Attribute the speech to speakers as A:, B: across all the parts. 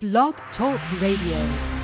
A: Blog Talk Radio.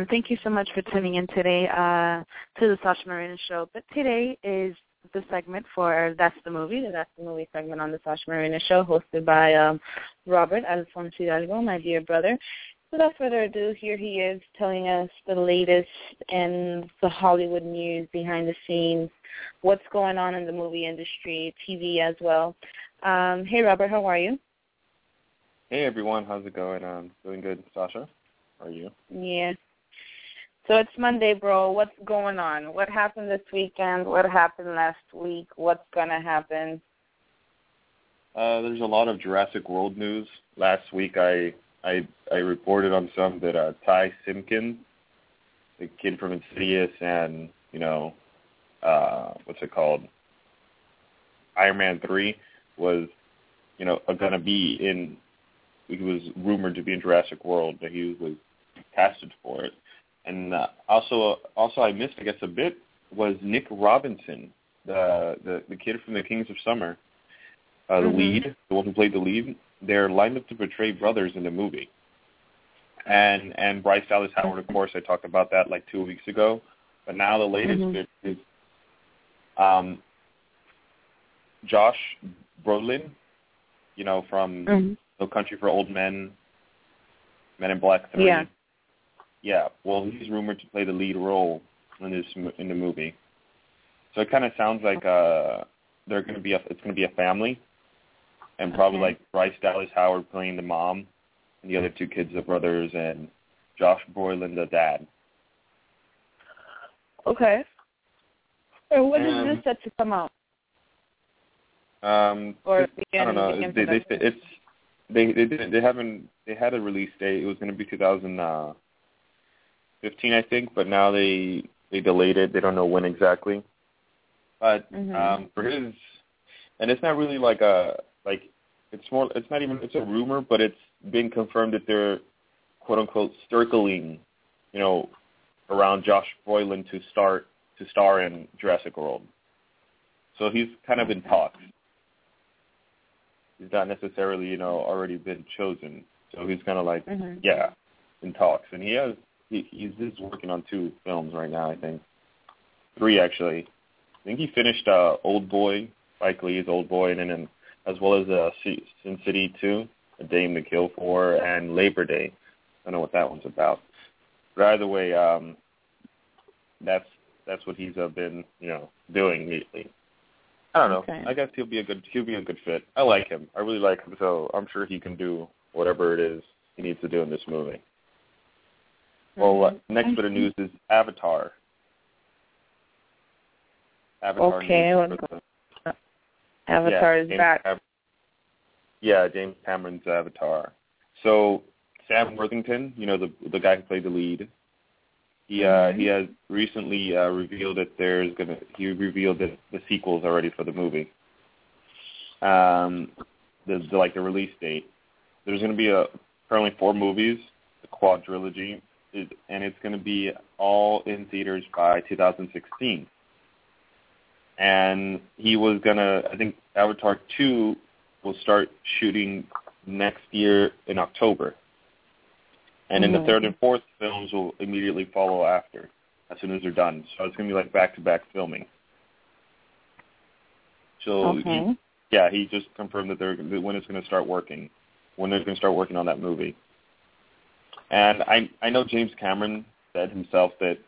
B: Everyone. Thank you so much for tuning in today uh, to the Sasha Marina Show. But today is the segment for That's the Movie, the That's the Movie segment on the Sasha Marina Show, hosted by um, Robert Alfonso Hidalgo, my dear brother. Without further ado, here he is telling us the latest in the Hollywood news behind the scenes, what's going on in the movie industry, TV as well. Um, hey, Robert, how are you?
C: Hey, everyone. How's it going? Um, doing good, Sasha are you?
B: Yeah. So it's Monday, bro. What's going on? What happened this weekend? What happened last week? What's gonna happen?
C: Uh, there's a lot of Jurassic World news. Last week, I I I reported on some that uh, Ty Simpkins, the kid from Insidious, and you know, uh, what's it called? Iron Man three was, you know, to be in. He was rumored to be in Jurassic World, but he was casted for it. And uh, also, also I missed, I guess, a bit was Nick Robinson, the the, the kid from the Kings of Summer, uh, the mm-hmm. lead, the one who played the lead. They're lined up to portray brothers in the movie. And and Bryce Dallas Howard, of course, I talked about that like two weeks ago. But now the latest mm-hmm. bit is um, Josh Brolin, you know, from mm-hmm. No Country for Old Men, Men in Black Three.
B: Yeah.
C: Yeah, well, he's rumored to play the lead role in this in the movie. So it kind of sounds like uh they're going to be a it's going to be a family, and probably
B: okay.
C: like Bryce Dallas Howard playing the mom, and the other two kids the brothers, and Josh Brolin the dad.
B: Okay. And when is this set to come out?
C: Um,
B: or
C: I don't know. They, they, it's they they didn't they haven't they had a release date. It was going to be 2000. Uh, 15, I think, but now they they delayed it. They don't know when exactly. But
B: mm-hmm.
C: um, for his, and it's not really like a like it's more it's not even it's a rumor, but it's been confirmed that they're quote unquote circling, you know, around Josh Brolin to start to star in Jurassic World. So he's kind of in talks. He's not necessarily, you know, already been chosen. So he's kind of like,
B: mm-hmm.
C: yeah, in talks, and he has he, he's just working on two films right now. I think three actually. I think he finished uh, Old Boy, Spike Lee's Old Boy, and then as well as uh, Sin City 2, A Dame to Kill For, and Labor Day. I don't know what that one's about. But either way, um, that's that's what he's uh, been you know doing lately. I don't know.
B: Okay.
C: I guess he'll be a good he'll be a good fit. I like him. I really like him. So I'm sure he can do whatever it is he needs to do in this movie. Well, uh, next bit of news is Avatar. Avatar
B: Okay,
C: news
B: what-
C: for the-
B: Avatar
C: yeah,
B: is
C: James
B: back.
C: Cam- yeah, James Cameron's Avatar. So Sam Worthington, you know the the guy who played the lead, he uh,
B: Mhm.
C: he has recently uh, revealed that there's gonna he revealed that the sequels already for the movie. Um, the, the like the release date. There's gonna be a currently four movies, the quadrilogy, is, and it's gonna be all in theaters by 2016 and he was gonna I think Avatar two will start shooting next year in October. And then the third and fourth films will immediately follow after, as soon as they're done. So it's gonna be like back to back filming. So he- yeah, he just confirmed that they're when it's going to start working, when they're going to start working on that movie. And I I know James Cameron said himself that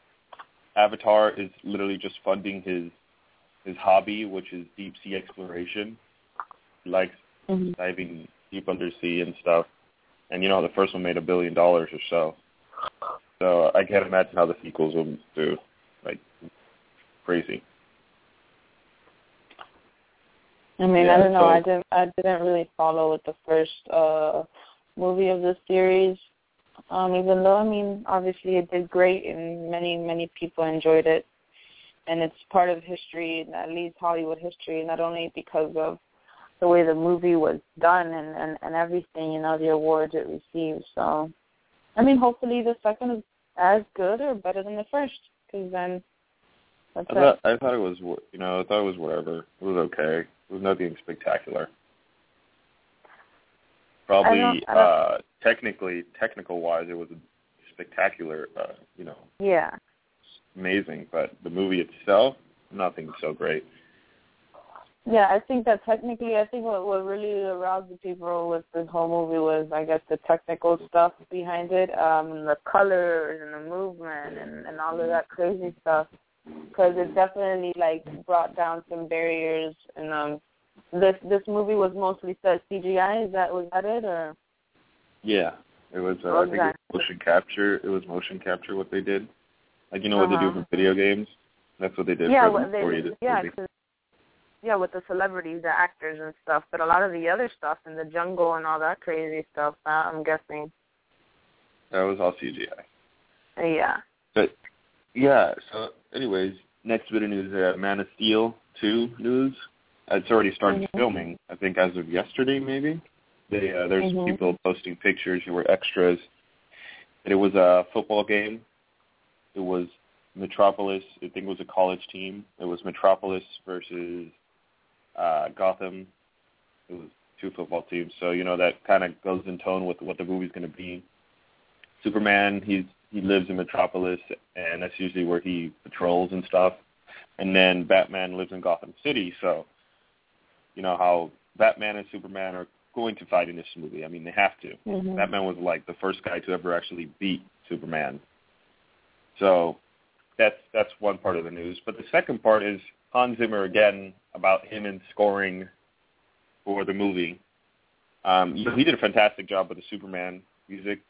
C: Avatar is literally just funding his his hobby, which is deep sea exploration. He likes
B: Mhm.
C: diving deep undersea and stuff. And you know, the first one made a billion dollars or so. So I can't imagine how the sequels will do. Like crazy.
B: I mean,
C: Yeah,
B: I don't know.
C: so-
B: I didn't. I didn't really follow with the first uh movie of the series. Um, even though I mean, obviously it did great, and many many people enjoyed it, and it's part of history, at least Hollywood history, not only because of the way the movie was done and and and everything, you know, the awards it received. So, I mean, hopefully the second is as good or better than the first, because then that's
C: I
B: it.
C: thought I thought it was you know I thought it was whatever. It was okay. It was nothing spectacular. Probably
B: I don't- I don't-
C: uh technically technical wise it was a spectacular uh, you know
B: Yeah.
C: amazing, but the movie itself nothing so great.
B: Yeah, I think that technically, I think what what really aroused the people with this whole movie was, I guess, the technical stuff behind it, um, the colors and the movement and and all of that crazy stuff, because it definitely like brought down some barriers. And um, this this movie was mostly set CGI. Is that was that it or?
C: Yeah, it was. Uh, I think it was motion capture. It was motion capture what they did. Like you know what they do
B: Uh-huh.
C: for video games. That's what they did
B: yeah,
C: for the
B: they, yeah, yeah, with the celebrities, the actors and stuff. But a lot of the other stuff in the jungle and all that crazy stuff, uh, I'm guessing.
C: That was all CGI.
B: Yeah.
C: But yeah, so anyways, next bit of news: uh, Man of Steel two news. It's already started
B: Mhm.
C: filming. I think as of yesterday, maybe. They uh, there's
B: Mhm.
C: people posting pictures who were extras. And it was a football game. It was Metropolis. I think it was a college team. It was Metropolis versus uh, Gotham. It was two football teams. So you know that kind of goes in tone with what the movie's going to be. Superman, he's he lives in Metropolis, and that's usually where he patrols and stuff. And then Batman lives in Gotham City, so you know how Batman and Superman are going to fight in this movie. I mean, they have to.
B: Mhm.
C: Batman was like the first guy to ever actually beat Superman. So that's that's one part of the news. But the second part is Hans Zimmer again about him and scoring for the movie. Um, he did a fantastic job with the Superman music,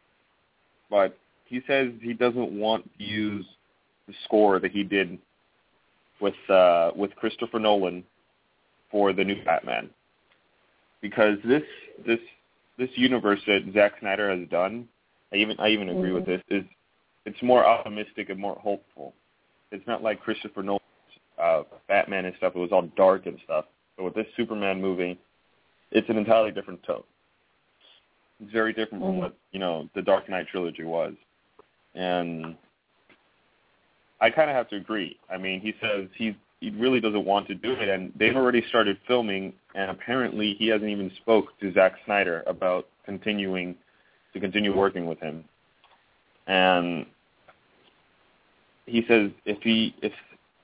C: but he says he doesn't want to use the score that he did with uh, with Christopher Nolan for the new Batman because this this this universe that Zack Snyder has done, I even I even agree with
B: Mhm.
C: this is it's more optimistic and more hopeful. It's not like Christopher Nolan's uh, Batman and stuff. It was all dark and stuff. But with this Superman movie, it's an entirely different tone. It's very different from
B: Mhm.
C: what you know the Dark Knight trilogy was, and I kind of have to agree. I mean, he says he he really doesn't want to do it, and they've already started filming, and apparently he hasn't even spoke to Zack Snyder about continuing to continue working with him. And he says if he if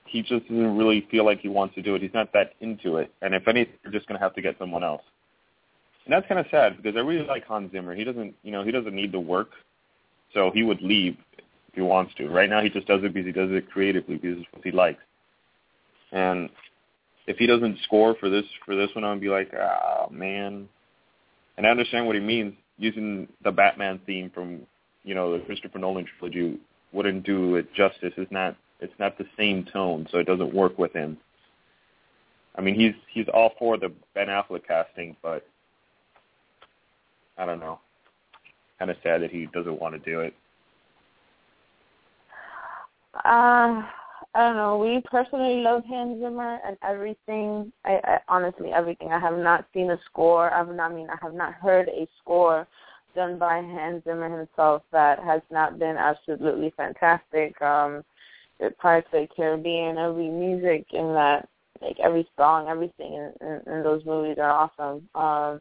C: he just doesn't really feel like he wants to do it, he's not that into it, and if anything, you're just going to have to get someone else. And that's kind of sad because I really like Hans Zimmer. He doesn't, you know, he doesn't need to work, so he would leave if he wants to. Right now, he just does it because he does it creatively because it's what he likes. And if he doesn't score for this for this one, I'd be like, ah, oh, man. And I understand what he means. Using the Batman theme from, you know, the Christopher Nolan trilogy wouldn't do it justice. It's not it's not the same tone, so it doesn't work with him. I mean, he's he's all for the Ben Affleck casting, but I don't know. Kind of sad that he doesn't want to do it.
B: Uh, I don't know. We personally love Hans Zimmer and everything. I, I honestly everything. I have not seen a score. I have not I mean I have not heard a score done by Hans Zimmer himself that has not been absolutely fantastic. Um of the Caribbean, every music in that like every song, everything in, in, in those movies are awesome. Um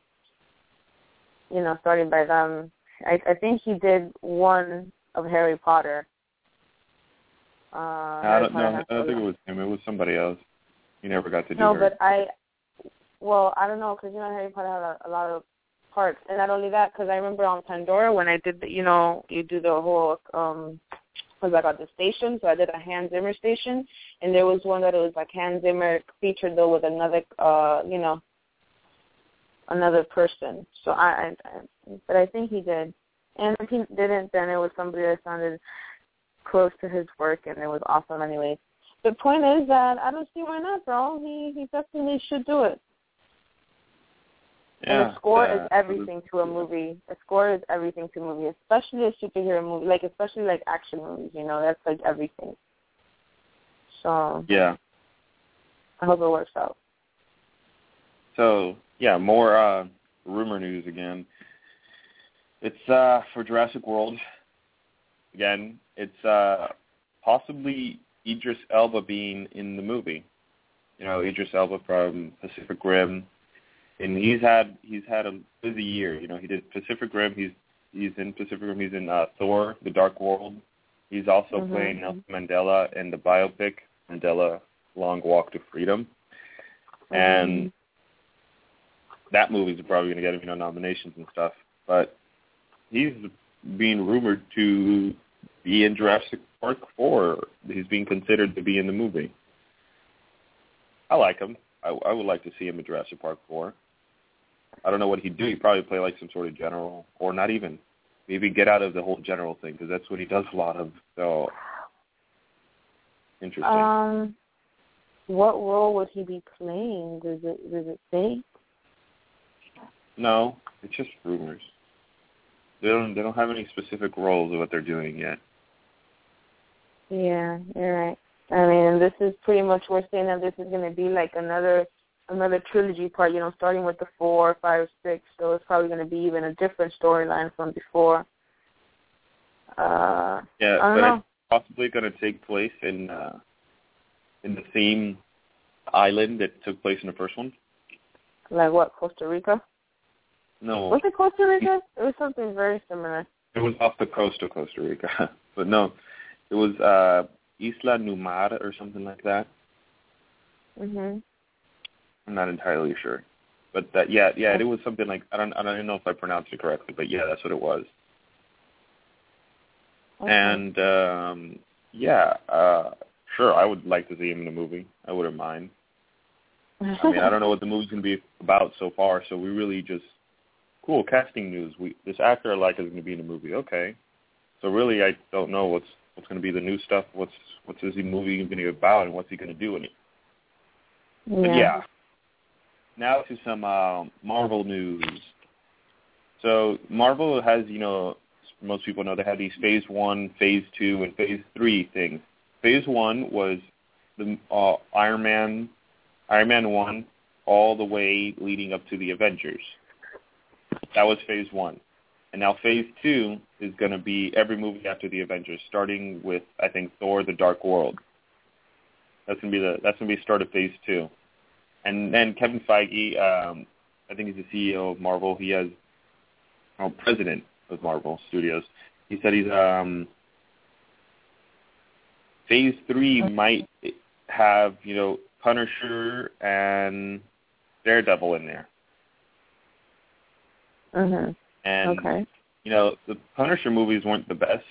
B: you know, starting by them. I, I think he did one of Harry Potter. Uh,
C: I don't know. I don't think it was him. It was somebody else. He never got to do.
B: No,
C: her.
B: but I. Well, I don't know because you know Harry Potter had a, a lot of parts, and not only that, because I remember on Pandora when I did, the, you know, you do the whole um because I got the station, so I did a Hans Zimmer station, and there was one that it was like Hans Zimmer featured though with another, uh, you know, another person. So I, I, I but I think he did. And if he didn't, then it was somebody that sounded close to his work, and it was awesome anyway. The point is that I don't see why not, bro. He he definitely should do it.
C: Yeah,
B: and a score
C: uh,
B: is everything to a movie. A score is everything to a movie, especially a superhero movie, like especially like action movies. You know, that's like everything. So
C: yeah,
B: I hope it works out.
C: So yeah, more uh, rumor news again. It's uh, for Jurassic World. Again, it's uh, possibly Idris Elba being in the movie. You know, Idris Elba from Pacific Rim, and he's had he's had a busy year. You know, he did Pacific Rim. He's he's in Pacific Rim. He's in uh, Thor: The Dark World. He's also
B: mm-hmm.
C: playing Nelson Mandela in the biopic Mandela: Long Walk to Freedom.
B: Mm-hmm.
C: And that movie's probably going to get him, you know, nominations and stuff. But he's being rumored to be in Jurassic Park 4. He's being considered to be in the movie. I like him. I, I would like to see him in Jurassic Park 4. I don't know what he'd do. He'd probably play like some sort of general, or not even. Maybe get out of the whole general thing because that's what he does a lot of. So interesting.
B: Um, what role would he be playing? Does it does it say?
C: No, it's just rumors. They don't they don't have any specific roles of what they're doing yet.
B: Yeah, you're right. I mean, this is pretty much we're saying that this is going to be like another another trilogy part. You know, starting with the four, five, six. So it's probably going to be even a different storyline from before. Uh,
C: yeah, but
B: know.
C: it's possibly going to take place in uh, in the same island that took place in the first one.
B: Like what? Costa Rica?
C: No,
B: Was it Costa Rica? It was something very similar.
C: it was off the coast of Costa Rica, but no, it was uh, Isla Numar or something like that.
B: Mhm.
C: I'm not entirely sure, but that yeah yeah it was something like I don't I don't even know if I pronounced it correctly, but yeah that's what it was.
B: Okay.
C: And um yeah, uh sure I would like to see him in a movie. I wouldn't mind. I mean I don't know what the movie's gonna be about so far, so we really just cool casting news. We this actor I like is gonna be in the movie. Okay. So really I don't know what's what's gonna be the new stuff, what's what's this movie gonna be about and what's he gonna do in it. But yeah. Now to some uh, Marvel news. So Marvel has, you know, most people know they have these Phase One, Phase Two, and Phase Three things. Phase One was the uh, Iron Man, Iron Man One, all the way leading up to the Avengers. That was Phase One, and now Phase Two is going to be every movie after the Avengers, starting with I think Thor: The Dark World. That's gonna be the that's gonna be the start of Phase Two. And then Kevin Feige, um, I think he's the CEO of Marvel. He has, oh, president of Marvel Studios. He said he's um, Phase three might have you know Punisher and Daredevil in there.
B: Mhm.
C: And
B: okay.
C: you know the Punisher movies weren't the best,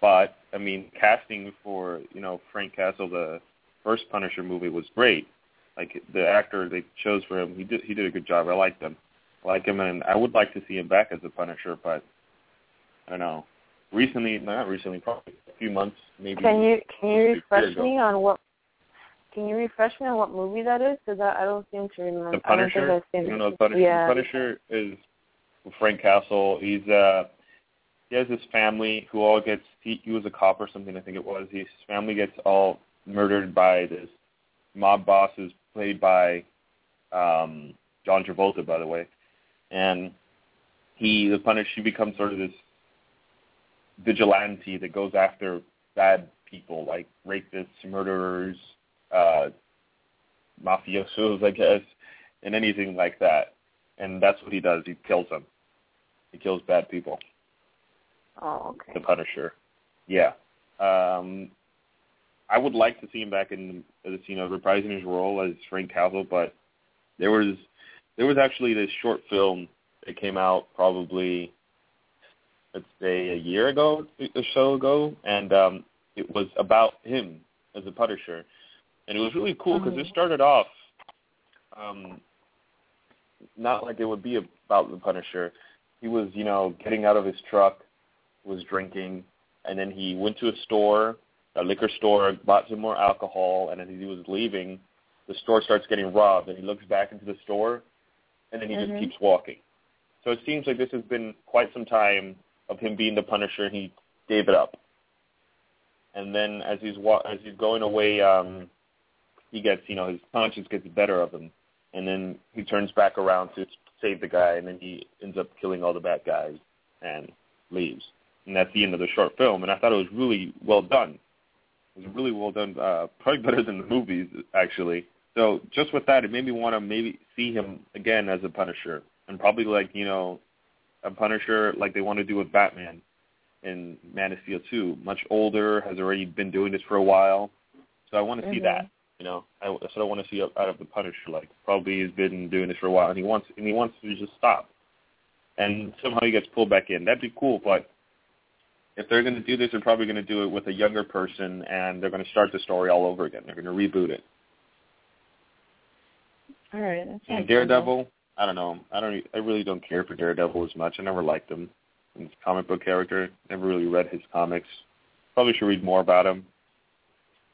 C: but I mean casting for you know Frank Castle the first Punisher movie was great. Like the actor they chose for him, he did he did a good job. I liked him. I like him, and I would like to see him back as a Punisher, but I don't know. Recently, not recently, probably a few months, maybe.
B: Can you can you refresh me on what? Can you refresh me on what movie that is? Because I, I don't seem to remember.
C: The Punisher.
B: I don't think I've
C: seen
B: you
C: know the Punisher.
B: Yeah.
C: The Punisher is Frank Castle. He's uh he has his family who all gets he, he was a cop or something I think it was. His family gets all murdered by this mob boss who's played by um John Travolta by the way. And he the Punisher he becomes sort of this vigilante that goes after bad people like rapists, murderers, uh mafiosos I guess, and anything like that. And that's what he does. He kills them. He kills bad people.
B: Oh, okay.
C: The Punisher. Yeah. Um, I would like to see him back in as you know reprising his role as Frank Castle, but there was there was actually this short film that came out probably let's say a year ago, a show ago, and um, it was about him as a Punisher, and it was really cool because
B: mm-hmm.
C: it started off um, not like it would be about the Punisher. He was you know getting out of his truck was drinking, and then he went to a store, a liquor store, bought some more alcohol, and as he was leaving, the store starts getting robbed, and he looks back into the store, and then he
B: mm-hmm.
C: just keeps walking. So it seems like this has been quite some time of him being the Punisher, and he gave it up. And then as he's wa- as he's going away, um, he gets you know his conscience gets the better of him, and then he turns back around to save the guy, and then he ends up killing all the bad guys and leaves and that's the end of the short film. And I thought it was really well done. It was really well done, uh, probably better than the movies actually. So just with that, it made me want to maybe see him again as a Punisher, and probably like you know, a Punisher like they want to do with Batman in Man of Steel 2. Much older, has already been doing this for a while. So I want to
B: mm-hmm.
C: see that. You know, I, that's what I want to see out of the Punisher. Like probably he's been doing this for a while, and he wants and he wants to just stop. And somehow he gets pulled back in. That'd be cool, but if they're going to do this, they're probably going to do it with a younger person, and they're going to start the story all over again. They're going to reboot it.
B: All right.
C: And Daredevil, I don't know. I don't. I really don't care for Daredevil as much. I never liked him. He's a comic book character. Never really read his comics. Probably should read more about him.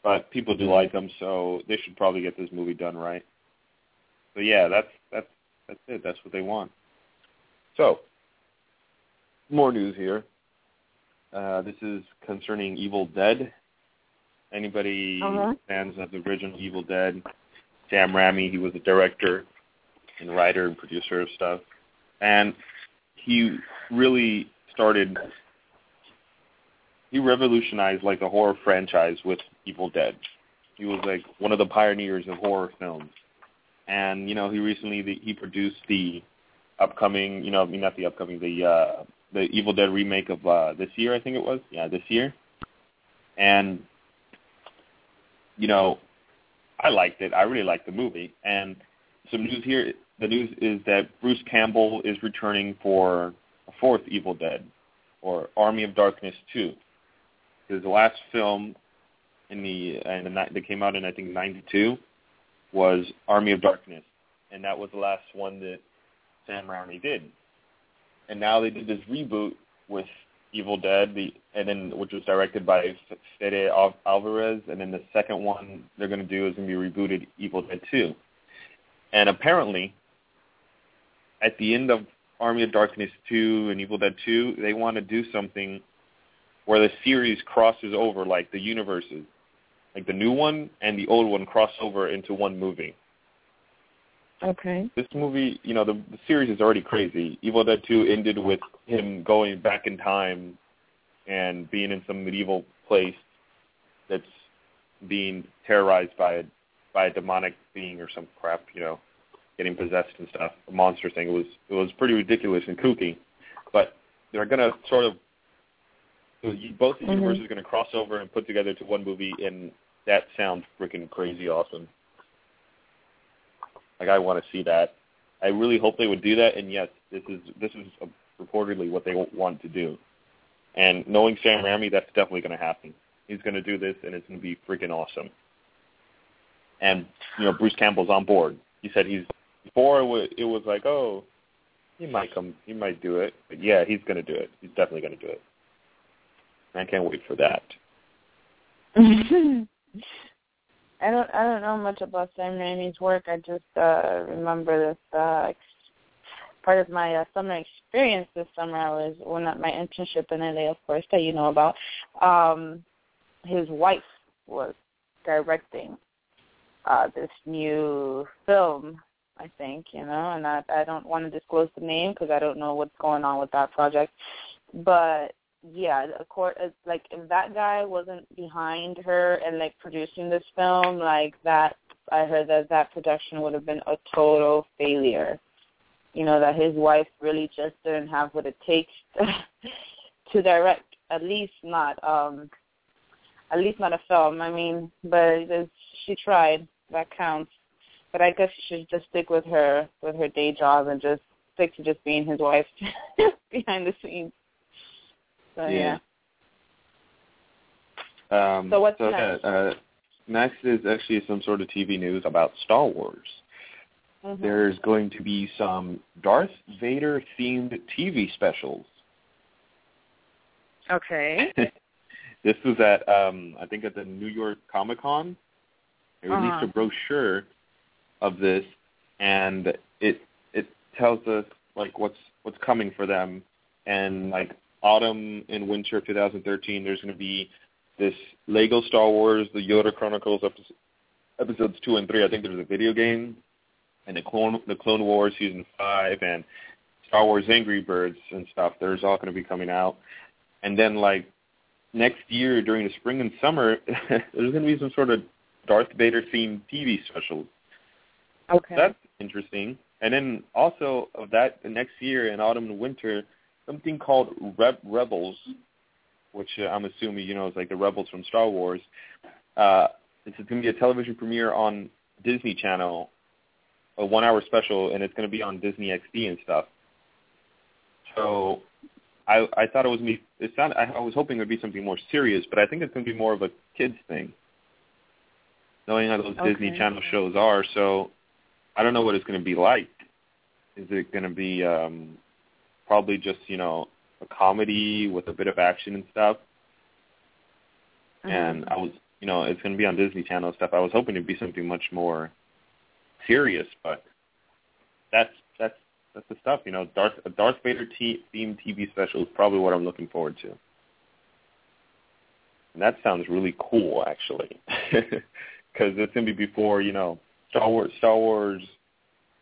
C: But people do like them, so they should probably get this movie done right. But yeah, that's that's that's it. That's what they want. So, more news here. Uh, this is concerning Evil Dead. Anybody
B: uh-huh.
C: fans of the original Evil Dead? Sam Raimi, he was the director and writer and producer of stuff, and he really started. He revolutionized like the horror franchise with Evil Dead. He was like one of the pioneers of horror films, and you know he recently the, he produced the upcoming, you know, I mean not the upcoming, the uh, the Evil Dead remake of uh, this year, I think it was. Yeah, this year. And you know, I liked it. I really liked the movie. And some news here. The news is that Bruce Campbell is returning for a fourth Evil Dead, or Army of Darkness two. His last film in the and the that came out in I think '92 was Army of Darkness, and that was the last one that Sam Raimi did. And now they did this reboot with Evil Dead, the and then which was directed by Fede Alvarez, and then the second one they're going to do is going to be rebooted Evil Dead 2. And apparently, at the end of Army of Darkness 2 and Evil Dead 2, they want to do something where the series crosses over, like the universes, like the new one and the old one cross over into one movie.
B: Okay.
C: This movie, you know, the, the series is already crazy. Evil Dead 2 ended with him going back in time and being in some medieval place that's being terrorized by a by a demonic being or some crap, you know, getting possessed and stuff, a monster thing. It was it was pretty ridiculous and kooky. But they're gonna sort of So you, both the
B: Mhm.
C: universes are going to cross over and put together to one movie, and that sounds freaking crazy awesome. Like I want to see that. I really hope they would do that. And yes, this is this is reportedly what they want to do. And knowing Sam Raimi, that's definitely going to happen. He's going to do this, and it's going to be freaking awesome. And you know, Bruce Campbell's on board. He said he's before it was, it was like, oh, he might come, he might do it, but yeah, he's going to do it. He's definitely going to do it. I can't wait for that.
B: I don't I don't know much about Sam Raimi's work. I just uh remember this uh part of my uh, summer experience this summer. I was when at my internship in LA, of course, that you know about. Um his wife was directing uh this new film, I think, you know, and I I don't want to disclose the name because I don't know what's going on with that project. But yeah, of course, it's like if that guy wasn't behind her and like producing this film, like that, I heard that that production would have been a total failure. You know that his wife really just didn't have what it takes to direct. At least not, um, at least not a film. I mean, but she tried. That counts. But I guess she should just stick with her with her day job and just stick to just being his wife behind the scenes. So yeah.
C: Um,
B: So what's
C: so,
B: next?
C: Uh, next is actually some sort of TV news about Star Wars.
B: Mhm.
C: There's going to be some Darth Vader themed TV specials.
B: Okay.
C: this was at um I think at the New York Comic Con. They released
B: Uh-huh.
C: a brochure of this and it it tells us like what's what's coming for them and like autumn and winter of 2013 there's going to be this Lego Star Wars the Yoda Chronicles episodes, 2 and 3 I think there's a video game and the Clone the Clone Wars season 5 and Star Wars Angry Birds and stuff there's all going to be coming out and then like next year during the spring and summer, there's going to be some sort of Darth Vader themed TV special.
B: Okay.
C: That's interesting. And then also of that, the next year in autumn and winter, something called Reb- Rebels, which uh, I'm assuming you know is like the Rebels from Star Wars. Uh, it's going to be a television premiere on Disney Channel, a one-hour special, and it's going to be on Disney XD and stuff. So I I thought it was me. It sounded. I, I was hoping it would be something more serious, but I think it's going to be more of a kids thing. Knowing how those Disney Channel shows are, so I don't know what it's going to be like. Is it going to be um probably just you know a comedy with a bit of action and stuff? And mm-hmm. I was you know it's going to be on Disney Channel and stuff. I was hoping it'd be something much more serious, but that's that's that's the stuff. You know, Darth a Darth Vader t- themed TV special is probably what I'm looking forward to. And that sounds really cool, actually, because it's gonna be before you know Star Wars. Star Wars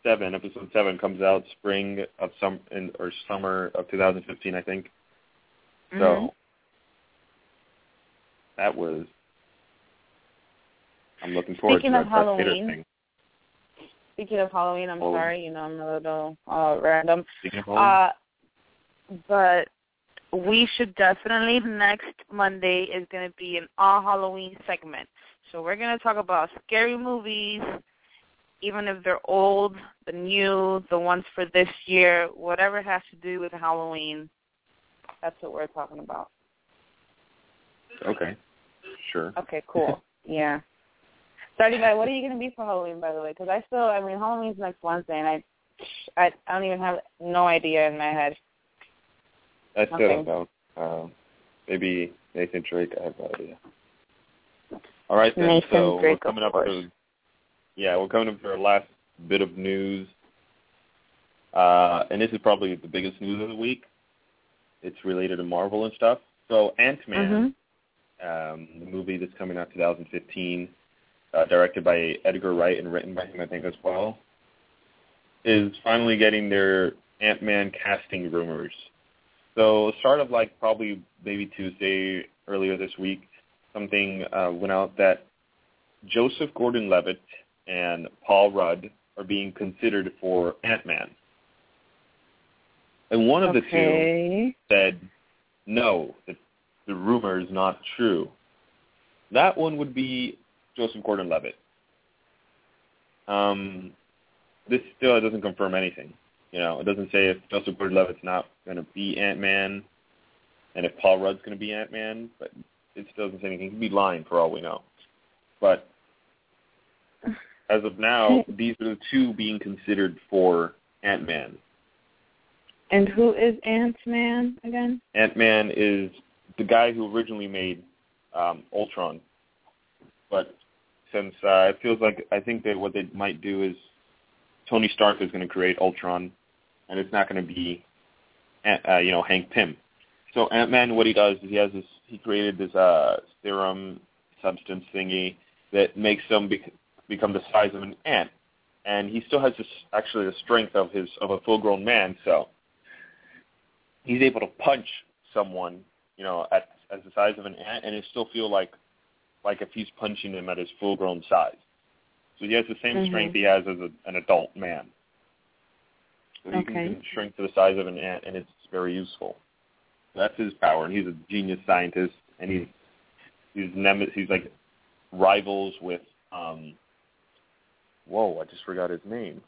C: Seven, Episode Seven, comes out spring of some in, or summer of 2015, I think.
B: Mhm.
C: So that was. I'm looking forward
B: Speaking
C: to
B: of
C: that Darth Vader
B: Halloween,
C: thing.
B: Speaking of Halloween, I'm
C: Oh.
B: sorry, you know, I'm a little uh, random.
C: Speaking of Halloween,
B: Uh, but we should definitely next Monday is going to be an all Halloween segment. So we're going to talk about scary movies, even if they're old, the new, the ones for this year, whatever has to do with Halloween. That's what we're talking about.
C: okay, sure.
B: Okay, cool. yeah. Starting by, what are you going to be for Halloween, by the way? Because I still, I mean, Halloween's next Wednesday, and I, I, I don't even have no idea in my head.
C: I still don't know. Um, maybe Nathan Drake. I have no idea. All right then.
B: Nathan
C: so
B: Drake,
C: we're coming up
B: course.
C: Yeah, we're coming up to our last bit of news, uh, and this is probably the biggest news of the week. It's related to Marvel and stuff. So Ant Man,
B: Mhm.
C: um, the movie that's coming out 2015, uh, directed by Edgar Wright and written by him, I think as well, is finally getting their Ant Man casting rumors. So start of like probably maybe Tuesday earlier this week, something uh, went out that Joseph Gordon-Levitt and Paul Rudd are being considered for Ant-Man. And one of the two said no, the rumor is not true, that one would be Joseph Gordon-Levitt. Um, this still doesn't confirm anything. You know, it doesn't say if Joseph Gordon-Levitt's not going to be Ant-Man, and if Paul Rudd's going to be Ant-Man, but it still doesn't say anything. He could be lying for all we know. But as of now, these are the two being considered for Ant-Man.
B: And who is Ant-Man again?
C: Ant-Man is the guy who originally made um, Ultron. But since uh, it feels like I think that what they might do is Tony Stark is going to create Ultron, and it's not going to be, uh, you know, Hank Pym. So Ant-Man, what he does is he has this. He created this uh, serum substance thingy that makes him bec- become the size of an ant, and he still has this actually the strength of his of a full-grown man. So he's able to punch someone, you know, at as the size of an ant, and it still feel like like if he's punching him at his full-grown size. So he has the same
B: Mhm.
C: strength he has as a, an adult man. So he
B: Okay.
C: can shrink to the size of an ant, and it's very useful. That's his power, and he's a genius scientist, and he's he's nemes- he's like rivals with um. Whoa! I just forgot his name.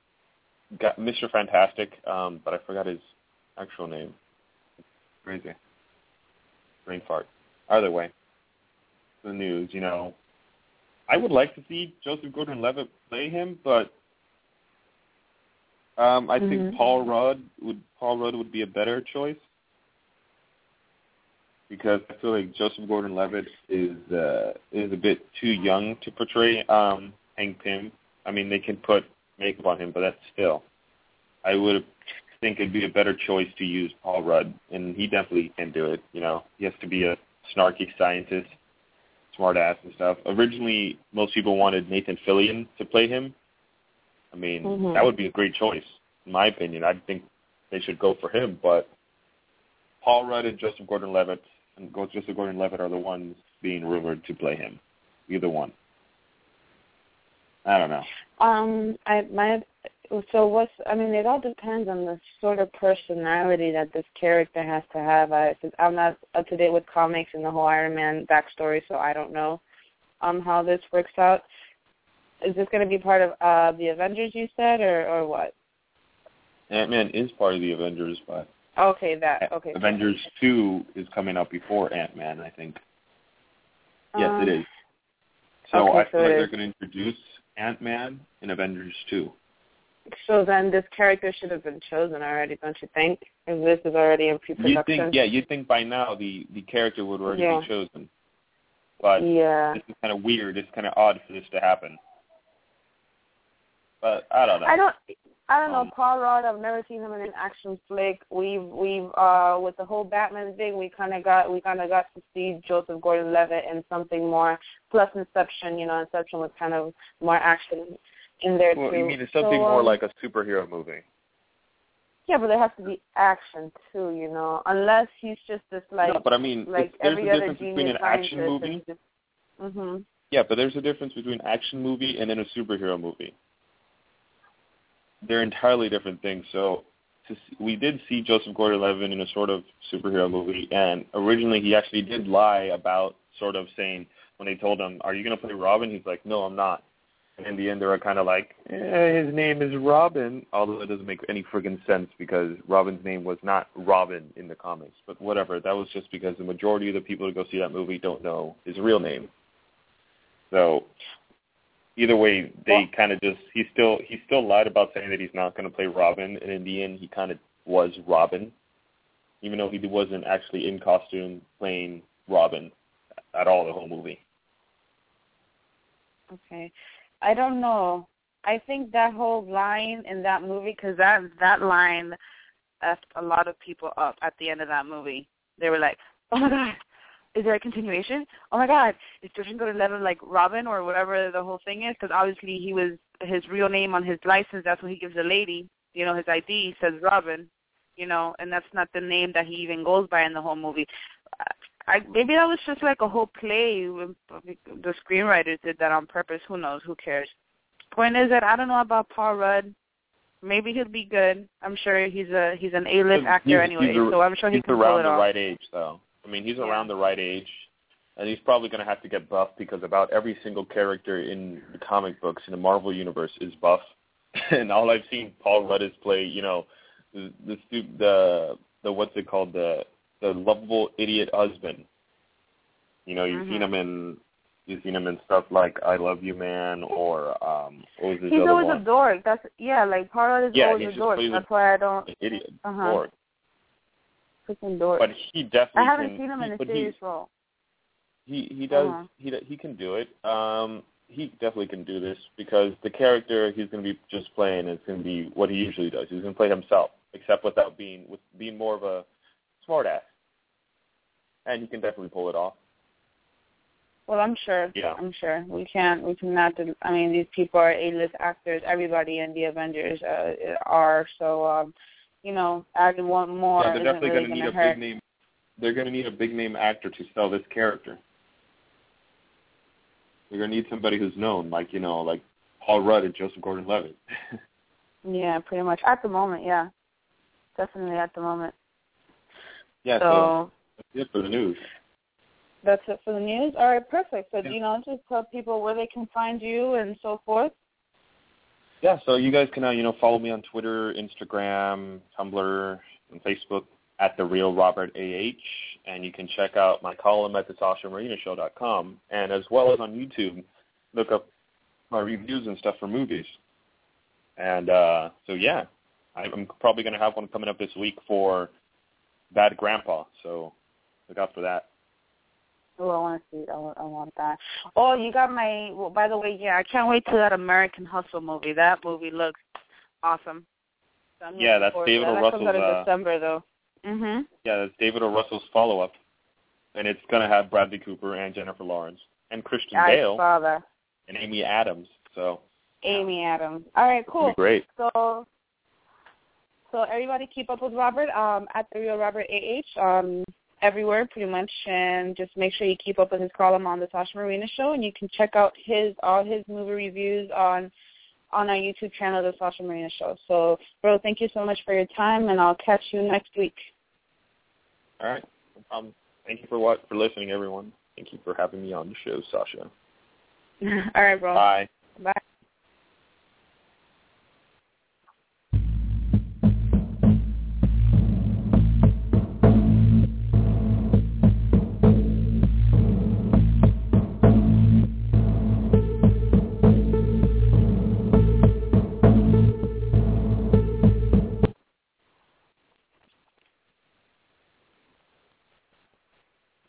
C: Got Mr. Fantastic, um, but I forgot his actual name. Crazy. Brain fart. Either way, the news. You know, I would like to see Joseph Gordon-Levitt play him, but um, I
B: Mhm.
C: think Paul Rudd would Paul Rudd would be a better choice because I feel like Joseph Gordon-Levitt is uh, is a bit too young to portray um, Hank Pym. I mean, they can put makeup on him, but that's still. I would think it'd be a better choice to use Paul Rudd, and he definitely can do it. You know, he has to be a snarky scientist, smart ass and stuff. Originally, most people wanted Nathan Fillion to play him. I mean,
B: Mhm.
C: that would be a great choice, in my opinion. I think they should go for him, but Paul Rudd and Joseph Gordon-Levitt and Joseph Gordon-Levitt are the ones being rumored to play him. Either one. I don't know.
B: Um, I my so what's I mean it all depends on the sort of personality that this character has to have. I I'm not up to date with comics and the whole Iron Man backstory, so I don't know um how this works out. Is this going to be part of uh the Avengers you said or or what?
C: Ant-Man is part of the Avengers, but
B: Okay, that okay.
C: Avengers 2 is coming out before Ant-Man, I think. Yes,
B: Um,
C: it is. So
B: okay,
C: I
B: so
C: feel like they're going to introduce Ant-Man in Avengers 2.
B: So then this character should have been chosen already, don't you think? If this is already in
C: You'd
B: pre-production.
C: think, yeah, you'd think by now the the character would already
B: Yeah.
C: be chosen. But
B: Yeah.
C: this is kind of weird. It's kind of odd for this to happen. But I don't know.
B: I don't. I don't know
C: Um,
B: Paul Rudd. I've never seen him in an action flick. We've we've uh with the whole Batman thing, we kind of got we kind of got to see Joseph Gordon-Levitt in something more. Plus Inception, you know, Inception was kind of more action in there
C: Well,
B: too.
C: you mean it's something
B: So,
C: more
B: um,
C: like a superhero movie?
B: Yeah, but there has to be action too, you know. Unless he's just this like
C: no, but I mean,
B: like
C: there's
B: every
C: a
B: other
C: difference between an action movie.
B: just. Mhm.
C: Yeah, but there's a difference between action movie and then a superhero movie. They're entirely different things. So to see, we did see Joseph Gordon-Levitt in a sort of superhero movie, and originally he actually did lie about sort of saying when they told him, "Are you going to play Robin?" He's like, "No, I'm not." And in the end, they were kind of like, eh, "His name is Robin," although it doesn't make any friggin' sense because Robin's name was not Robin in the comics. But whatever, that was just because the majority of the people who go see that movie don't know his real name. So either way, they
B: Well-
C: kind of just he still he still lied about saying that he's not going to play Robin, and in the end, he kind of was Robin, even though he wasn't actually in costume playing Robin at all the whole movie.
B: Okay. I don't know. I think that whole line in that movie, because that that line effed a lot of people up at the end of that movie. They were like, "Oh my god, is there a continuation? Oh my god, is Joseph Gordon-Levitt like Robin or whatever the whole thing is?" Because obviously he was his real name on his license. That's what he gives the lady. You know, his ID says Robin. You know, and that's not the name that he even goes by in the whole movie. I, maybe that was just like a whole play. The screenwriters did that on purpose. Who knows? Who cares? Point is that I don't know about Paul Rudd. Maybe he'll be good. I'm sure he's a he's an A-list actor
C: he's,
B: anyway,
C: he's a-
B: so I'm sure he
C: he's
B: can
C: around
B: pull it
C: the
B: off.
C: right age, though. I mean, he's
B: Yeah.
C: around the right age, and he's probably going to have to get buffed because about every single character in the comic books in the Marvel universe is buff, and all I've seen Paul Rudd is play, you know, the the the the what's it called the the lovable idiot husband. You know, you've seen
B: Mhm.
C: him in you've seen him in stuff like I Love You Man or um what was his
B: He's always
C: one?
B: a dork. That's yeah, like Parrot is
C: Yeah,
B: always a dork. That's why I don't
C: idiot.
B: Uh-huh.
C: dork.
B: Freaking.
C: But he definitely
B: I haven't
C: can,
B: seen him
C: he,
B: in a
C: but he-
B: serious role.
C: He he does
B: Uh-huh.
C: he he can do it. Um, he definitely can do this because the character he's going to be just playing is going to be what he usually does. He's going to play himself, except without being with being more of a smartass, and he can definitely pull it off.
B: Well, I'm sure.
C: Yeah.
B: I'm sure. We can't. We cannot. I mean, these people are A-list actors. Everybody in the Avengers uh, are. So, um, you know, adding one more
C: yeah, they're definitely
B: really
C: going to need
B: to
C: a
B: hurt.
C: big name. They're going to need a big name actor to sell this character. They're going to need somebody who's known, like you know, like Paul Rudd and Joseph Gordon-Levitt.
B: Yeah, pretty much. At the moment, yeah. Definitely at the moment.
C: yeah, so
B: so
C: that's it for the news.
B: that's it for the news. All right, perfect. So,
C: Yeah.
B: you know, just tell people where they can find you and so forth.
C: Yeah, so you guys can uh, you know follow me on Twitter, Instagram, Tumblr, and Facebook at the real Robert AH, and you can check out my column at the SashaMarinaShow.com, and as well as on YouTube, look up my reviews and stuff for movies. And uh, so yeah, I'm probably going to have one coming up this week for Bad Grandpa, so look out for that.
B: Oh, I want to see. I want, I want that. Oh, you got my. Well, by the way, yeah, I can't wait to that American Hustle movie. That movie looks awesome. So
C: Yeah, that's David
B: that.
C: O.
B: That comes out in
C: Russell's, uh,
B: December, though. Mhm.
C: Yeah, that's David O. Russell's follow-up, and it's going to have Bradley Cooper and Jennifer Lawrence and Christian
B: I
C: Bale
B: saw that.
C: and Amy Adams. So
B: Amy Adams. All right, cool.
C: great.
B: So, so everybody keep up with Robert um, at the real Robert AH um, everywhere, pretty much, and just make sure you keep up with his column on the Sasha Marina Show, and you can check out his all his movie reviews on on our YouTube channel, the Sasha Marina Show. So, bro, thank you so much for your time, and I'll catch you next week.
C: All right, no problem. Thank you for what for listening, everyone. Thank you for having me on the show, Sasha.
B: all right, bro.
C: Bye.